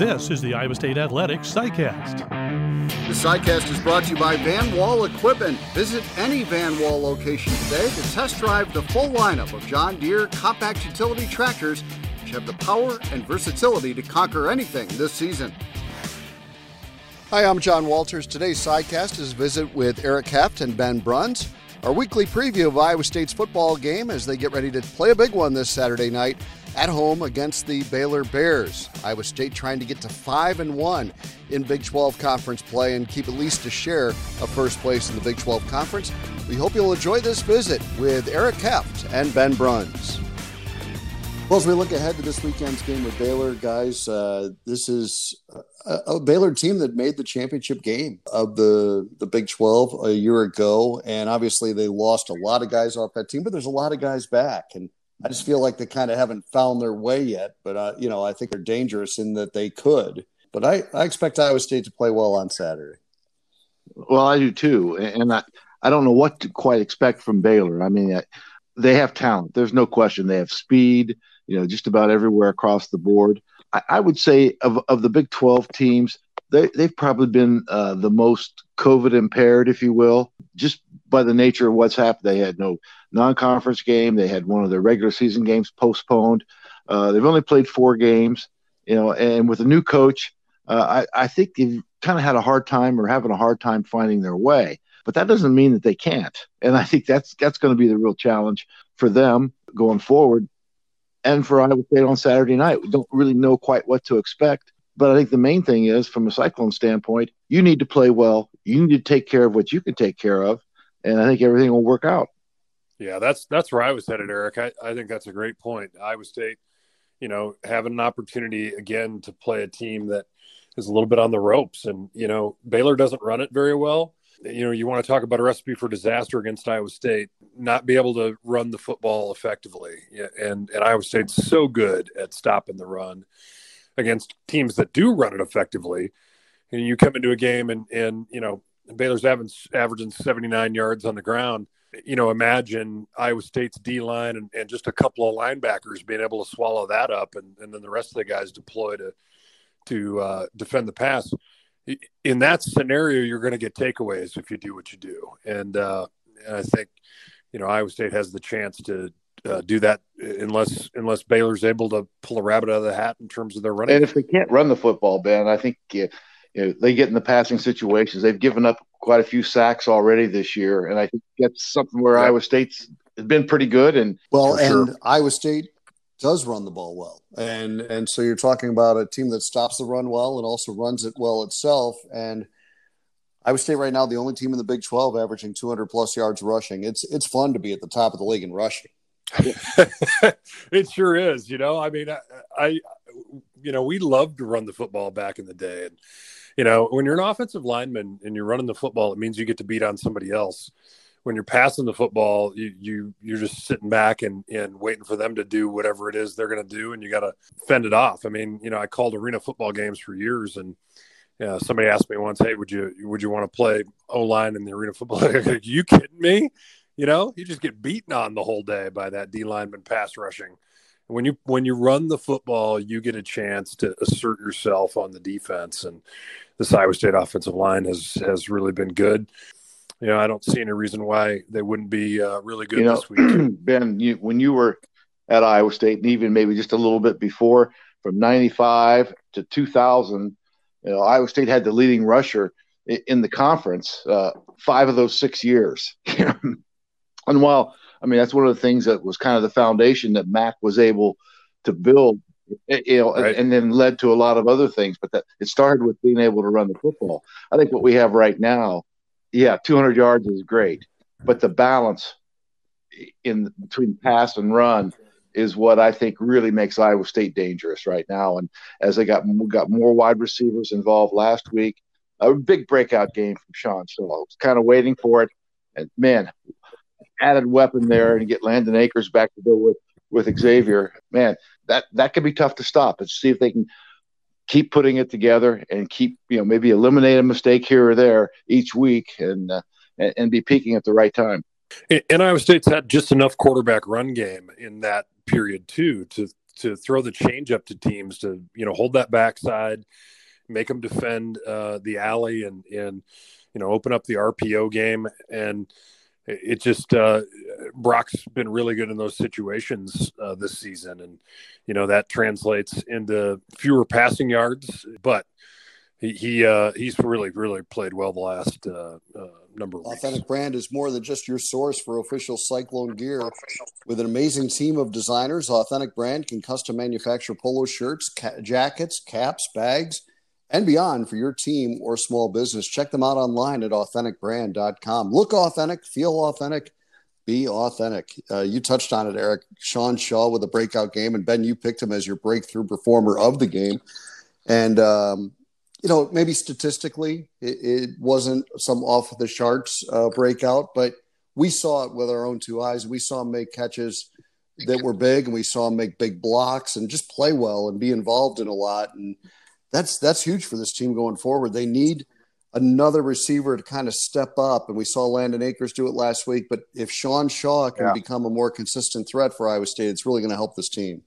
This is the Iowa State Athletics SciCast. The SciCast is brought to you by Van Wall Equipment. Visit any Van Wall location today to test drive the full lineup of John Deere compact utility tractors, which have the power and versatility to conquer anything this season. Hi, I'm John Walters. Today's SciCast is a visit with Eric Heft and Ben Bruns. Our weekly preview of Iowa State's football game as they get ready to play a big one this Saturday night at home against the Baylor Bears. Iowa State trying to get to 5 and 1 in Big 12 conference play and keep at least a share of first place in the Big 12 conference. We hope you'll enjoy this visit with Eric Heft and Ben Bruns. Well, as we look ahead to this weekend's game with Baylor, guys, uh, this is a, a, Baylor team that made the championship game of the, the Big 12 a year ago. And obviously, they lost a lot of guys off that team, but there's a lot of guys back. And I just feel like they kind of haven't found their way yet. But uh, you know, I think they're dangerous in that they could. But I, I expect Iowa State to play well on Saturday. Well, I do too, and I I don't know what to quite expect from Baylor. I mean, they have talent. There's no question. They have speed. You know, just about everywhere across the board. I, I would say of of the Big 12 teams, they they've probably been uh, the most COVID impaired, if you will, just by the nature of what's happened. They had no non-conference game. They had one of their regular season games postponed. Uh, they've only played four games, you know, and with a new coach, uh, I, I think they've kind of had a hard time or having a hard time finding their way. But that doesn't mean that they can't. And I think that's that's going to be the real challenge for them going forward, and for Iowa State on Saturday night. We don't really know quite what to expect. But I think the main thing is, from a Cyclone standpoint, you need to play well. You need to take care of what you can take care of, and I think everything will work out. Yeah, that's that's where I was headed, Eric. I, I think that's a great point. Iowa State, you know, having an opportunity again to play a team that is a little bit on the ropes, and you know, Baylor doesn't run it very well. You know, you want to talk about a recipe for disaster against Iowa State, not be able to run the football effectively, and and Iowa State's so good at stopping the run against teams that do run it effectively. And you come into a game and and you know Baylor's averaging 79 yards on the ground you know, imagine Iowa State's D line and, and just a couple of linebackers being able to swallow that up, and, and then the rest of the guys deploy to to uh, defend the pass. In that scenario, you're going to get takeaways if you do what you do, and, uh, and I think you know Iowa State has the chance to uh, do that unless unless Baylor's able to pull a rabbit out of the hat in terms of their running. And if they can't run the football, Ben, I think you know, they get in the passing situations. They've given up quite a few sacks already this year, and I think that's something where yeah. Iowa State's been pretty good. And well, and sure. Iowa State does run the ball well, and and so you're talking about a team that stops the run well and also runs it well itself. And Iowa State right now, the only team in the Big 12 averaging 200 plus yards rushing. It's it's fun to be at the top of the league in rushing. it sure is. You know, I mean, I, I, you know, we loved to run the football back in the day, and you know, when you're an offensive lineman and you're running the football, it means you get to beat on somebody else. When you're passing the football, you, you you're just sitting back and, and waiting for them to do whatever it is they're going to do, and you got to fend it off. I mean, you know, I called arena football games for years, and somebody asked me once, "Hey, would you would you want to play O line in the arena football?" Are you kidding me? You know, you just get beaten on the whole day by that D lineman pass rushing when you when you run the football, you get a chance to assert yourself on the defense, and this Iowa State offensive line has has really been good. You know, I don't see any reason why they wouldn't be uh, really good you know, this week. Ben, you, when you were at Iowa State, and even maybe just a little bit before, from '95 to 2000, you know, Iowa State had the leading rusher in the conference uh, five of those six years. and while I mean, that's one of the things that was kind of the foundation that Mac was able to build, you know, right. and, then led to a lot of other things. But that it started with being able to run the football. I think what we have right now, yeah, 200 yards is great, but the balance in between pass and run is what I think really makes Iowa State dangerous right now. And as they got got more wide receivers involved last week, a big breakout game from Sean. So I was kind of waiting for it. And man, added weapon there and get Landen Akers back to go with with Xavier, man, that that could be tough to stop. And see if they can keep putting it together and keep you know maybe eliminate a mistake here or there each week and uh, and, be peaking at the right time. And Iowa State's had just enough quarterback run game in that period too to to throw the change up to teams to you know hold that backside, make them defend uh, the alley, and and you know open up the RPO game and it just uh, Brock's been really good in those situations uh, this season, and you know that translates into fewer passing yards, but he, he uh, he's really really played well the last uh, uh, number of Authentic weeks. Brand is more than just your source for official Cyclone gear. With an amazing team of designers, Authentic Brand can custom manufacture polo shirts, ca- jackets, caps, bags, and beyond for your team or small business. Check them out online at authenticbrand.com. Look authentic, feel authentic, be authentic. Uh, you touched on it, Eric. Sean Shaw with a breakout game, and Ben, you picked him as your breakthrough performer of the game. And, um, you know, maybe statistically, it, it wasn't some off the charts uh, breakout, but we saw it with our own two eyes. We saw him make catches that were big, and we saw him make big blocks and just play well and be involved in a lot. And that's that's huge for this team going forward. They need another receiver to kind of step up, and we saw Landen Akers do it last week. But if Sean Shaw can Yeah. become a more consistent threat for Iowa State, it's really going to help this team.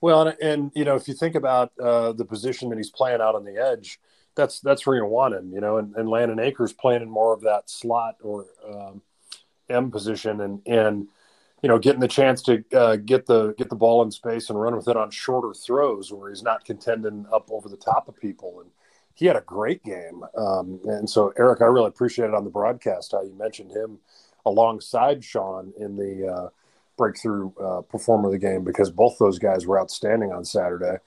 Well, and, and you know if you think about uh, the position that he's playing out on the edge, that's that's where you want him. You know, and, and Landen Akers playing in more of that slot or um, M position, and and you know getting the chance to uh, get the get the ball in space and run with it on shorter throws where he's not contending up over the top of people. And he had a great game. Um, and so Eric, I really appreciate it on the broadcast how you mentioned him alongside Sean in the uh, breakthrough uh, performer of the game because both those guys were outstanding on Saturday.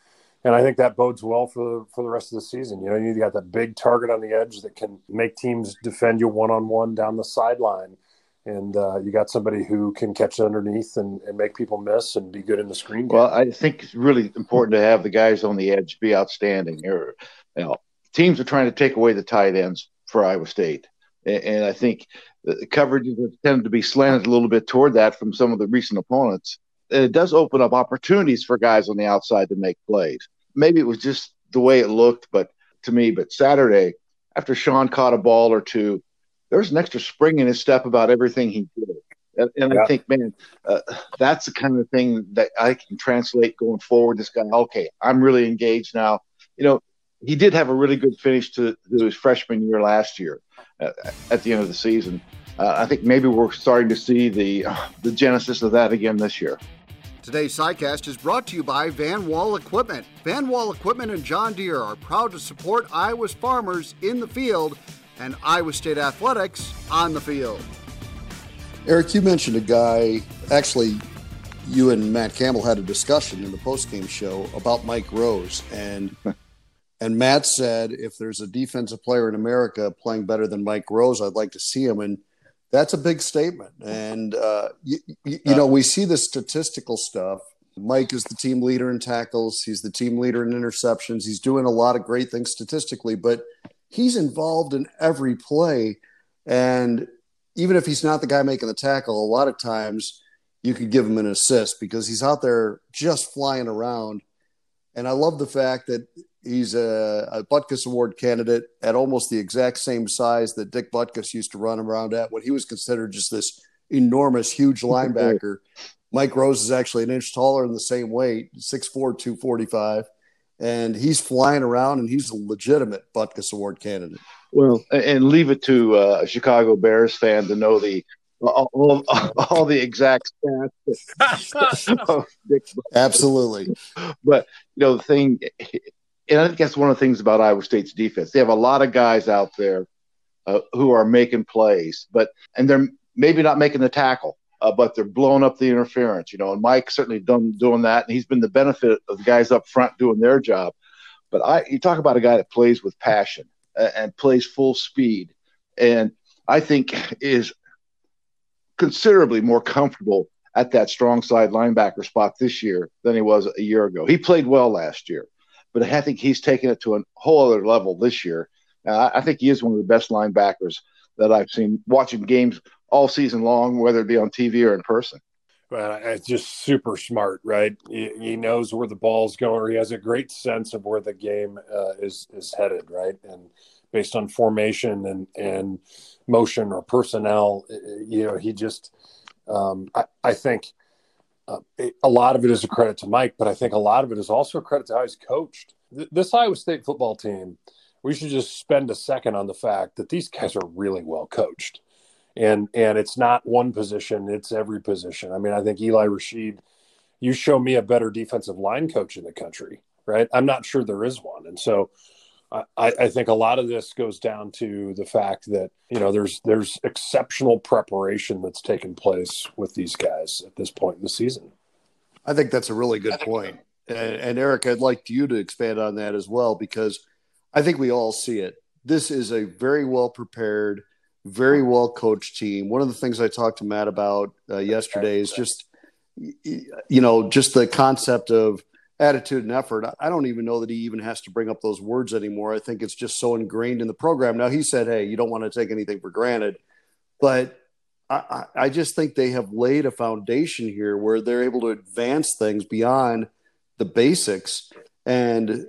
And I think that bodes well for for the rest of the season. You know, you got that big target on the edge that can make teams defend you one on one down the sideline, and uh, you got somebody who can catch underneath and, and make people miss and be good in the screen game. Well, I think it's really important to have the guys on the edge be outstanding. Or, you know, teams are trying to take away the tight ends for Iowa State, and, and I think the coverages have tended to be slanted a little bit toward that from some of the recent opponents. And it does open up opportunities for guys on the outside to make plays. Maybe it was just the way it looked, but to me, but Saturday after Sean caught a ball or two, there was an extra spring in his step about everything he did. And, and Yeah. I think, man, uh, that's the kind of thing that I can translate going forward. This guy, okay, I'm really engaged now. You know, he did have a really good finish to, to his freshman year last year uh, at the end of the season. Uh, I think maybe we're starting to see the uh, the genesis of that again this year. Today's SciCast is brought to you by Van Wall Equipment. Van Wall Equipment and John Deere are proud to support Iowa's farmers in the field and Iowa State athletics on the field. Eric, you mentioned a guy. Actually, you and Matt Campbell had a discussion in the postgame show about Mike Rose, and and Matt said if there's a defensive player in America playing better than Mike Rose, I'd like to see him. And that's a big statement. And uh, you, you, you know, we see the statistical stuff. Mike is the team leader in tackles. He's the team leader in interceptions. He's doing a lot of great things statistically, but he's involved in every play. And even if he's not the guy making the tackle, a lot of times you could give him an assist because he's out there just flying around. And I love the fact that he's a, a Butkus Award candidate at almost the exact same size that Dick Butkus used to run around at when he was considered just this enormous, huge linebacker. Mike Rose is actually an inch taller in the same weight, 6'4, 245. And he's flying around and he's a legitimate Butkus Award candidate. Well, and- and leave it to uh, a Chicago Bears fan to know the all, all, all the exact stats. of Dick Absolutely. but you know the thing and i think that's one of the things about iowa state's defense they have a lot of guys out there uh, who are making plays but and they're maybe not making the tackle uh, but they're blowing up the interference you know and mike certainly done doing that and he's been the benefit of the guys up front doing their job but i you talk about a guy that plays with passion uh, and plays full speed and i think is considerably more comfortable at that strong side linebacker spot this year than he was a year ago. He played well last year, but I think he's taken it to a whole other level this year. Uh, I think he is one of the best linebackers that I've seen watching games all season long, whether it be on TV or in person. Well, it's just super smart, right? He, he knows where the ball's going, or he has a great sense of where the game uh, is is headed, right? And based on formation and and motion or personnel, you know, he just, um, I, I think, uh, a lot of it is a credit to Mike, but I think a lot of it is also a credit to how he's coached. This Iowa State football team, we should just spend a second on the fact that these guys are really well coached. And and it's not one position, it's every position. I mean, I think Eli Rasheed, you show me a better defensive line coach in the country, right? I'm not sure there is one. And so I, I, think a lot of this goes down to the fact that you know there's there's exceptional preparation that's taken place with these guys at this point in the season. I think that's a really good point. And, and Eric, I'd like you to expand on that as well because I think we all see it. This is a very well prepared, very well coached team. One of the things I talked to Matt about uh, yesterday is just you know just the concept of attitude and effort. I don't even know that he even has to bring up those words anymore. I think it's just so ingrained in the program. Now he said, "Hey, you don't want to take anything for granted," but I, I just think they have laid a foundation here where they're able to advance things beyond the basics, and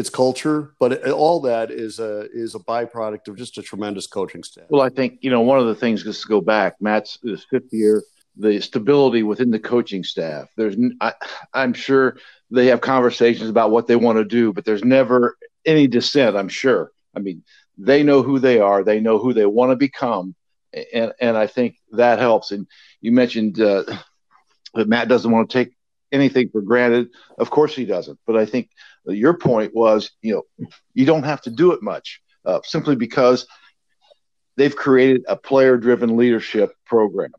it's culture. But it, all that is a is a byproduct of just a tremendous coaching staff. Well, I think you know one of the things just to go back. Matt's his fifth year the stability within the coaching staff. There's, I, am sure they have conversations about what they want to do, but there's never any dissent. I'm sure. I mean, they know who they are. They know who they want to become, and and I think that helps. And you mentioned uh, that Matt doesn't want to take anything for granted. Of course he doesn't. But I think your point was, you know, you don't have to do it much uh, simply because they've created a player-driven leadership program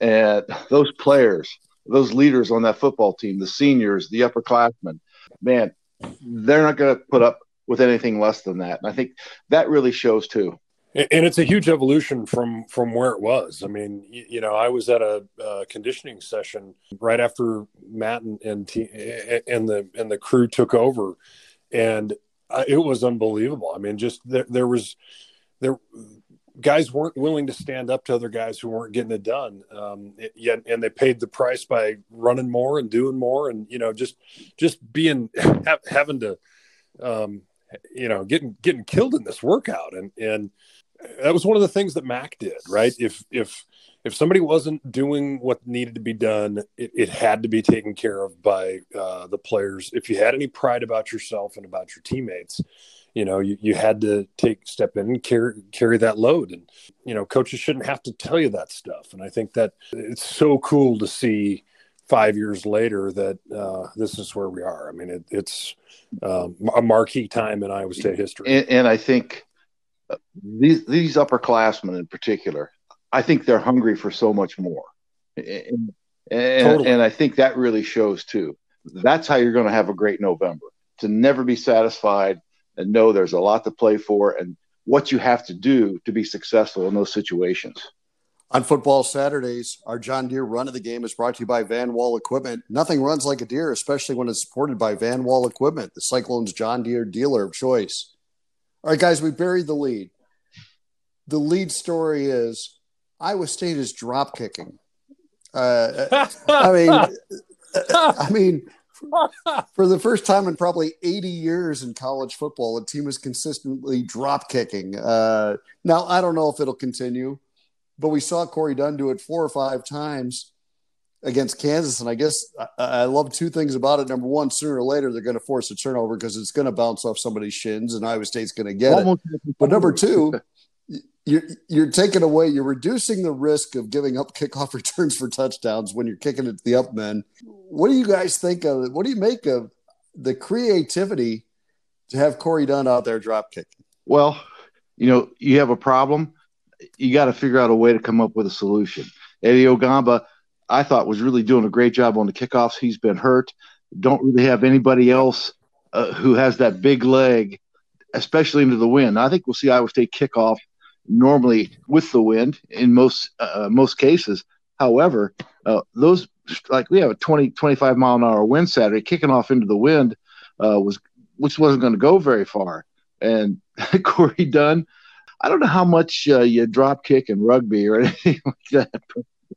and those players, those leaders on that football team, the seniors, the upperclassmen, man, they're not going to put up with anything less than that. And I think that really shows too. And it's a huge evolution from from where it was. I mean, you, know, I was at a uh, conditioning session right after Matt and and, and the and the crew took over, and it was unbelievable. I mean, just there, there was there guys weren't willing to stand up to other guys who weren't getting it done. Um, it, yeah, and they paid the price by running more and doing more, and you know, just just being ha- having to, um, you know, getting getting killed in this workout, and and that was one of the things that Mac did, right? If if if somebody wasn't doing what needed to be done, it, it had to be taken care of by uh, the players. If you had any pride about yourself and about your teammates, you know you, you had to take step in and carry carry that load and you know coaches shouldn't have to tell you that stuff and i think that it's so cool to see five years later that uh, this is where we are i mean it, it's um, a marquee time in iowa state history and, and i think these these upperclassmen in particular i think they're hungry for so much more and, and, totally. and i think that really shows too that's how you're going to have a great november to never be satisfied and know there's a lot to play for and what you have to do to be successful in those situations. On football Saturdays, our John Deere run of the game is brought to you by Van Wall Equipment. Nothing runs like a deer, especially when it's supported by Van Wall Equipment, the Cyclones John Deere dealer of choice. All right, guys, we buried the lead. The lead story is Iowa State is drop kicking. Uh, I mean, I mean, for the first time in probably 80 years in college football, a team is consistently drop kicking. Uh, now, I don't know if it'll continue, but we saw Corey Dunn do it four or five times against Kansas. And I guess I, I love two things about it. Number one, sooner or later, they're going to force a turnover because it's going to bounce off somebody's shins and Iowa State's going to get it. But number two, you're you're taking away you're reducing the risk of giving up kickoff returns for touchdowns when you're kicking it to the up men what do you guys think of what do you make of the creativity to have corey dunn out there drop kicking well you know you have a problem you got to figure out a way to come up with a solution eddie ogamba i thought was really doing a great job on the kickoffs he's been hurt don't really have anybody else uh, who has that big leg especially into the wind i think we'll see iowa state kickoff normally with the wind in most uh, most cases. However, uh, those like we have a 20 25 mile an hour wind Saturday kicking off into the wind uh, was which wasn't going to go very far. And Corey Dunn, I don't know how much uh, you drop kick in rugby or anything like that.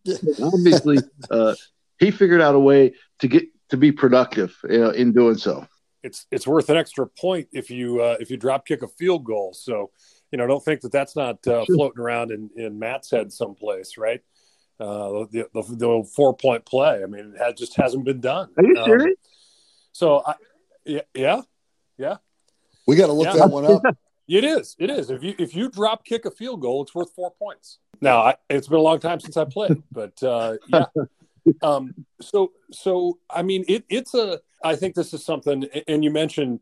obviously, uh, he figured out a way to get to be productive uh, in doing so. It's it's worth an extra point if you uh, if you drop kick a field goal. So you know, don't think that that's not uh, floating around in, in Matt's head someplace, right? uh, the, the, the four point play. I mean, it has, just hasn't been done. Are you Um, serious? So, I, yeah, yeah, yeah, We got to look Yeah. that one up. it is. It is. If you if you drop kick a field goal, it's worth four points. Now, I, it's been a long time since I played, but uh, yeah. Um, so, so I mean, it, it's a. I think this is something, and you mentioned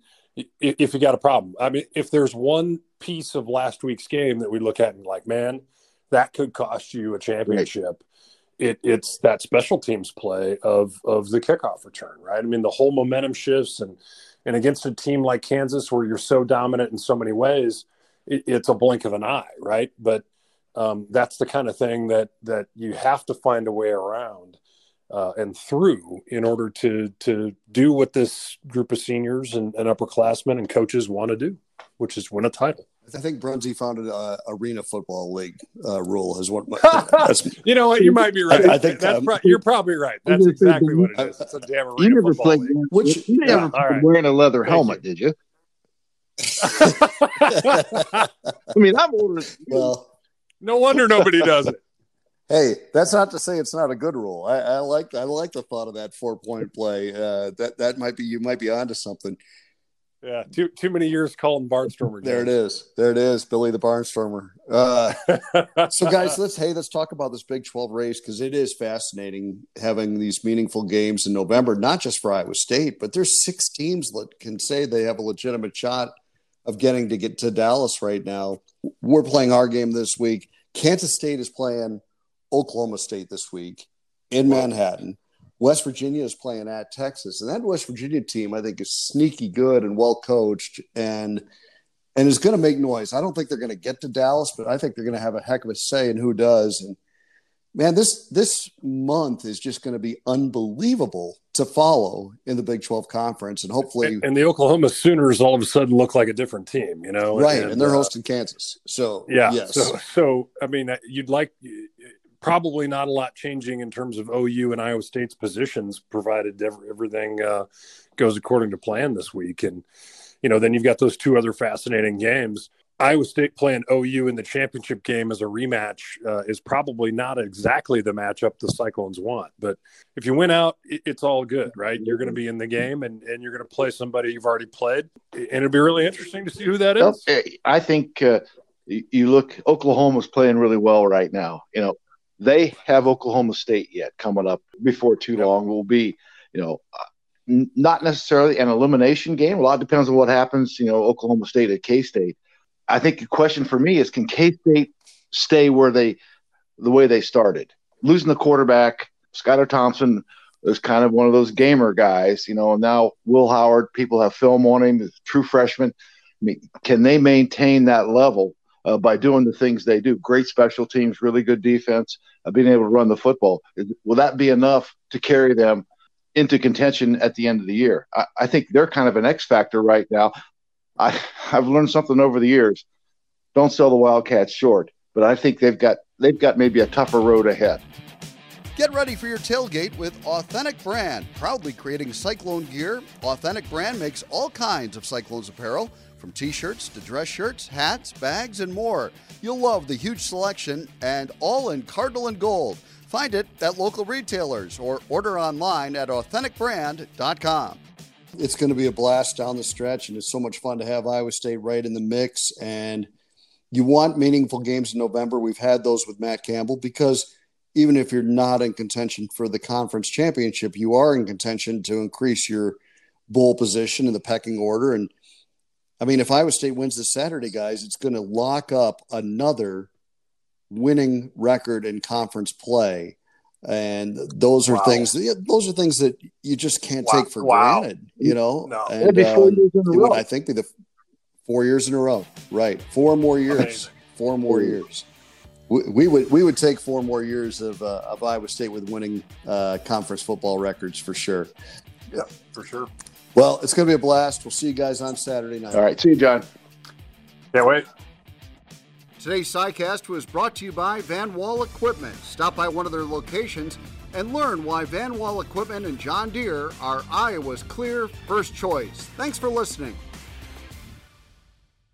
if you got a problem. I mean, if there's one piece of last week's game that we look at and like, man, that could cost you a championship. It, it's that special teams play of of the kickoff return, right? I mean, the whole momentum shifts, and and against a team like Kansas, where you're so dominant in so many ways, it, it's a blink of an eye, right? But um, that's the kind of thing that that you have to find a way around uh, and through in order to to do what this group of seniors and, and upperclassmen and coaches want to do, which is win a title. I think Brunsey founded uh, Arena Football League uh, rule as what. That's, You know what? You might be right. I- I think, that's um, pro- you're probably right. That's exactly what it is. It's a damn You never football played. league. Which- you never yeah, all right. wearing a leather Thank helmet, did you? I mean, I'm older. than you. well, no wonder nobody does it. hey, that's not to say it's not a good rule. I, I like I like the thought of that four point play. Uh, that that might be you might be onto something. Yeah, too too many years calling Barnstormer. There it is. There it is. Billy the Barnstormer. Uh, so guys let's hey let's talk about this big 12 race because it is fascinating having these meaningful games in november not just for iowa state but there's six teams that can say they have a legitimate shot of getting to get to dallas right now we're playing our game this week kansas state is playing oklahoma state this week in manhattan west virginia is playing at texas and that west virginia team i think is sneaky good and well coached and and is going to make noise. I don't think they're going to get to Dallas, but I think they're going to have a heck of a say in who does. And man, this this month is just going to be unbelievable to follow in the Big 12 conference, and hopefully, and, and the Oklahoma Sooners all of a sudden look like a different team, you know? right. And, they're uh, hosting Kansas, so Yeah. yes, So, so I mean, uh, you'd like probably not a lot changing in terms of OU and Iowa State's positions, provided everything uh, goes according to plan this week. And you know, then you've got those two other fascinating games. Iowa State playing OU in the championship game as a rematch uh, is probably not exactly the matchup the Cyclones want. But if you win out, it, it's all good, right? You're going to be in the game and, and you're going to play somebody you've already played. And it'll be really interesting to see who that is. I think uh, you look. Oklahoma's playing really well right now. You know, they have Oklahoma State yet coming up before too long. Will be, you know, not necessarily an elimination game. A lot depends on what happens. You know, Oklahoma State at K State. I think the question for me is, can K State stay where they, the way they started? Losing the quarterback, Skylar Thompson was kind of one of those gamer guys. You know, and now Will Howard. People have film on him. True freshman. I mean, can they maintain that level uh, by doing the things they do? Great special teams, really good defense, uh, being able to run the football. Will that be enough to carry them into contention at the end of the year? I, I think they're kind of an X factor right now. I, I've learned something over the years. Don't sell the Wildcats short, but I think they've got they've got maybe a tougher road ahead. Get ready for your tailgate with Authentic Brand. Proudly creating Cyclone gear, Authentic Brand makes all kinds of Cyclones apparel, from t shirts to dress shirts, hats, bags, and more. You'll love the huge selection and all in cardinal and gold. Find it at local retailers or order online at AuthenticBrand.com. it's going to be a blast down the stretch, and it's so much fun to have Iowa State right in the mix. And you want meaningful games in November. We've had those with Matt Campbell because even if you're not in contention for the conference championship, you are in contention to increase your bowl position in the pecking order. And I mean, if Iowa State wins this Saturday, guys, it's going to lock up another winning record in conference play. And those are Wow. things. Those are things that you just can't Wow. take for Wow. granted. You know, No. and That'd be four um, years in a it would. I think, be the four years in a row. Right, four more years. Amazing. Four more years. We, we would we would take four more years of uh, of Iowa State with winning uh, conference football records for sure. Yeah, for sure. Well, it's going to be a blast. We'll see you guys on Saturday night. All right, see you, John. Can't wait. Today's SciCast was brought to you by Van Wall Equipment. Stop by one of their locations and learn why Van Wall Equipment and John Deere are Iowa's clear first choice. Thanks for listening.